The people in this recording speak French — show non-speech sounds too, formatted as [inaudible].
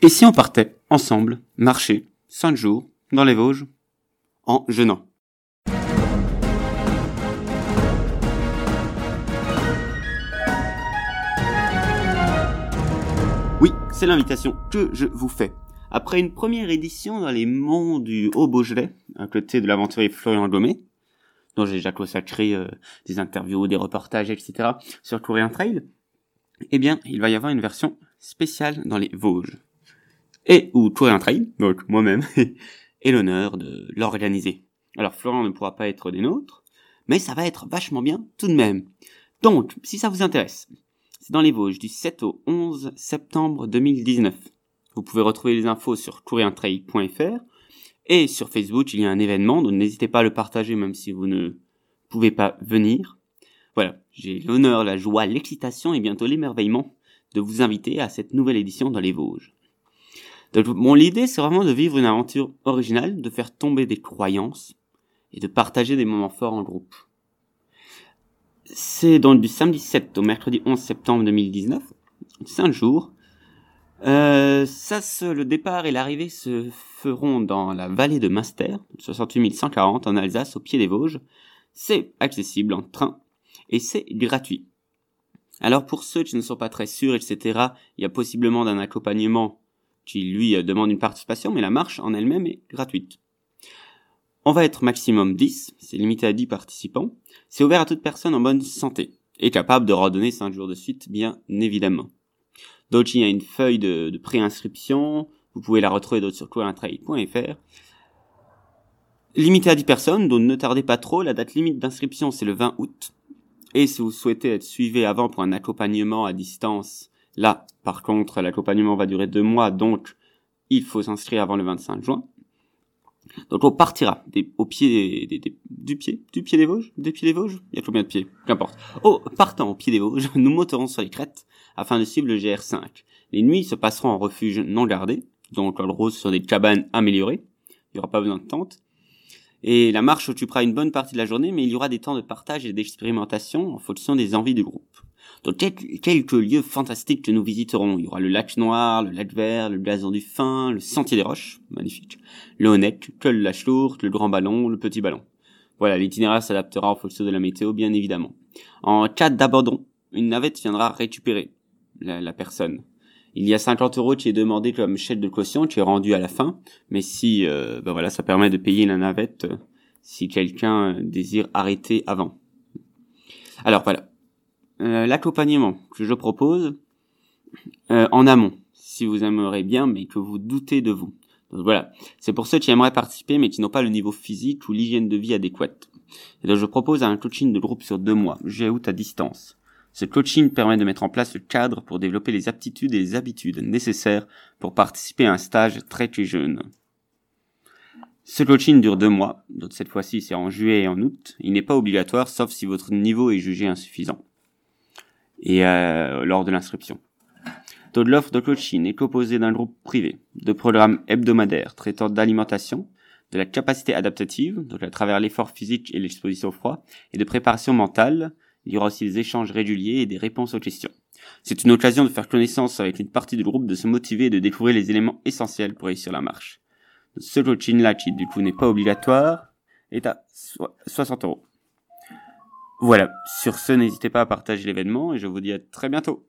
Et si on partait ensemble, marcher, cinq jours, dans les Vosges, en jeûnant? Oui, c'est l'invitation que je vous fais. Après une première édition dans les monts du Haut-Beaujolais, à côté de l'aventurier Florian Gomet, dont j'ai déjà consacré euh, des interviews, des reportages, etc. sur Courrier Trail, eh bien, il va y avoir une version spéciale dans les Vosges. Et où Courrier Trail, donc moi-même, [laughs] est l'honneur de l'organiser. Alors Florian ne pourra pas être des nôtres, mais ça va être vachement bien tout de même. Donc, si ça vous intéresse, c'est dans les Vosges du 7 au 11 septembre 2019. Vous pouvez retrouver les infos sur courrientrail.fr et sur Facebook, il y a un événement, donc n'hésitez pas à le partager même si vous ne pouvez pas venir. Voilà, j'ai l'honneur, la joie, l'excitation et bientôt l'émerveillement de vous inviter à cette nouvelle édition dans les Vosges. Mon l'idée, c'est vraiment de vivre une aventure originale, de faire tomber des croyances et de partager des moments forts en groupe. C'est donc du samedi 7 au mercredi 11 septembre 2019, 5 jours, euh, ça, le départ et l'arrivée se feront dans la vallée de Munster, 68 140 en Alsace, au pied des Vosges. C'est accessible en train et c'est gratuit. Alors pour ceux qui ne sont pas très sûrs, etc., il y a possiblement d'un accompagnement qui lui demande une participation, mais la marche en elle-même est gratuite. On va être maximum 10, c'est limité à 10 participants. C'est ouvert à toute personne en bonne santé et capable de redonner 5 jours de suite, bien évidemment. Donc il y a une feuille de, préinscription, vous pouvez la retrouver sur cointrail.fr. Limité à 10 personnes, donc ne tardez pas trop, la date limite d'inscription c'est le 20 août. Et si vous souhaitez être suivi avant pour un accompagnement à distance, là par contre l'accompagnement va durer deux mois, donc il faut s'inscrire avant le 25 juin. Donc on partira des, au pied des, du pied, du pied des Vosges, des pieds des Vosges? Il y a combien de pieds? Qu'importe. Oh, partant au pied des Vosges, [laughs] nous monterons sur les crêtes afin de suivre le GR5. Les nuits se passeront en refuge non gardé, donc en gros sur des cabanes améliorées. Il n'y aura pas besoin de tente. Et la marche occupera une bonne partie de la journée, mais il y aura des temps de partage et d'expérimentation en fonction des envies du groupe. Donc quelques lieux fantastiques que nous visiterons. Il y aura le lac Noir, le lac Vert, le blason du Fin, le Sentier des Roches, magnifique, le Honnec, Col la Chlourde, le Grand Ballon, le Petit Ballon. Voilà, l'itinéraire s'adaptera en fonction de la météo, bien évidemment. En cas d'abandon, une navette viendra récupérer la, personne. Il y a 50 euros qui est demandé comme chèque de caution qui est rendu à la fin, mais si, euh, ben voilà, ça permet de payer la navette euh, si quelqu'un désire arrêter avant. Alors voilà, euh, l'accompagnement que je propose euh, en amont, si vous aimeriez bien, mais que vous doutez de vous. Donc voilà, c'est pour ceux qui aimeraient participer mais qui n'ont pas le niveau physique ou l'hygiène de vie adéquate. Et donc je propose un coaching de groupe sur deux mois, juillet août à distance. Ce coaching permet de mettre en place le cadre pour développer les aptitudes et les habitudes nécessaires pour participer à un stage très jeune. Ce coaching dure deux mois, donc cette fois-ci c'est en juillet et en août. Il n'est pas obligatoire sauf si votre niveau est jugé insuffisant et euh, lors de l'inscription. Donc l'offre de coaching est composée d'un groupe privé, de programmes hebdomadaires traitant d'alimentation, de la capacité adaptative, donc à travers l'effort physique et l'exposition au froid, et de préparation mentale. Il y aura aussi des échanges réguliers et des réponses aux questions. C'est une occasion de faire connaissance avec une partie du groupe, de se motiver et de découvrir les éléments essentiels pour réussir la marche. Ce coaching-là, qui du coup n'est pas obligatoire, est à 60 euros. Voilà, sur ce, n'hésitez pas à partager l'événement et je vous dis à très bientôt.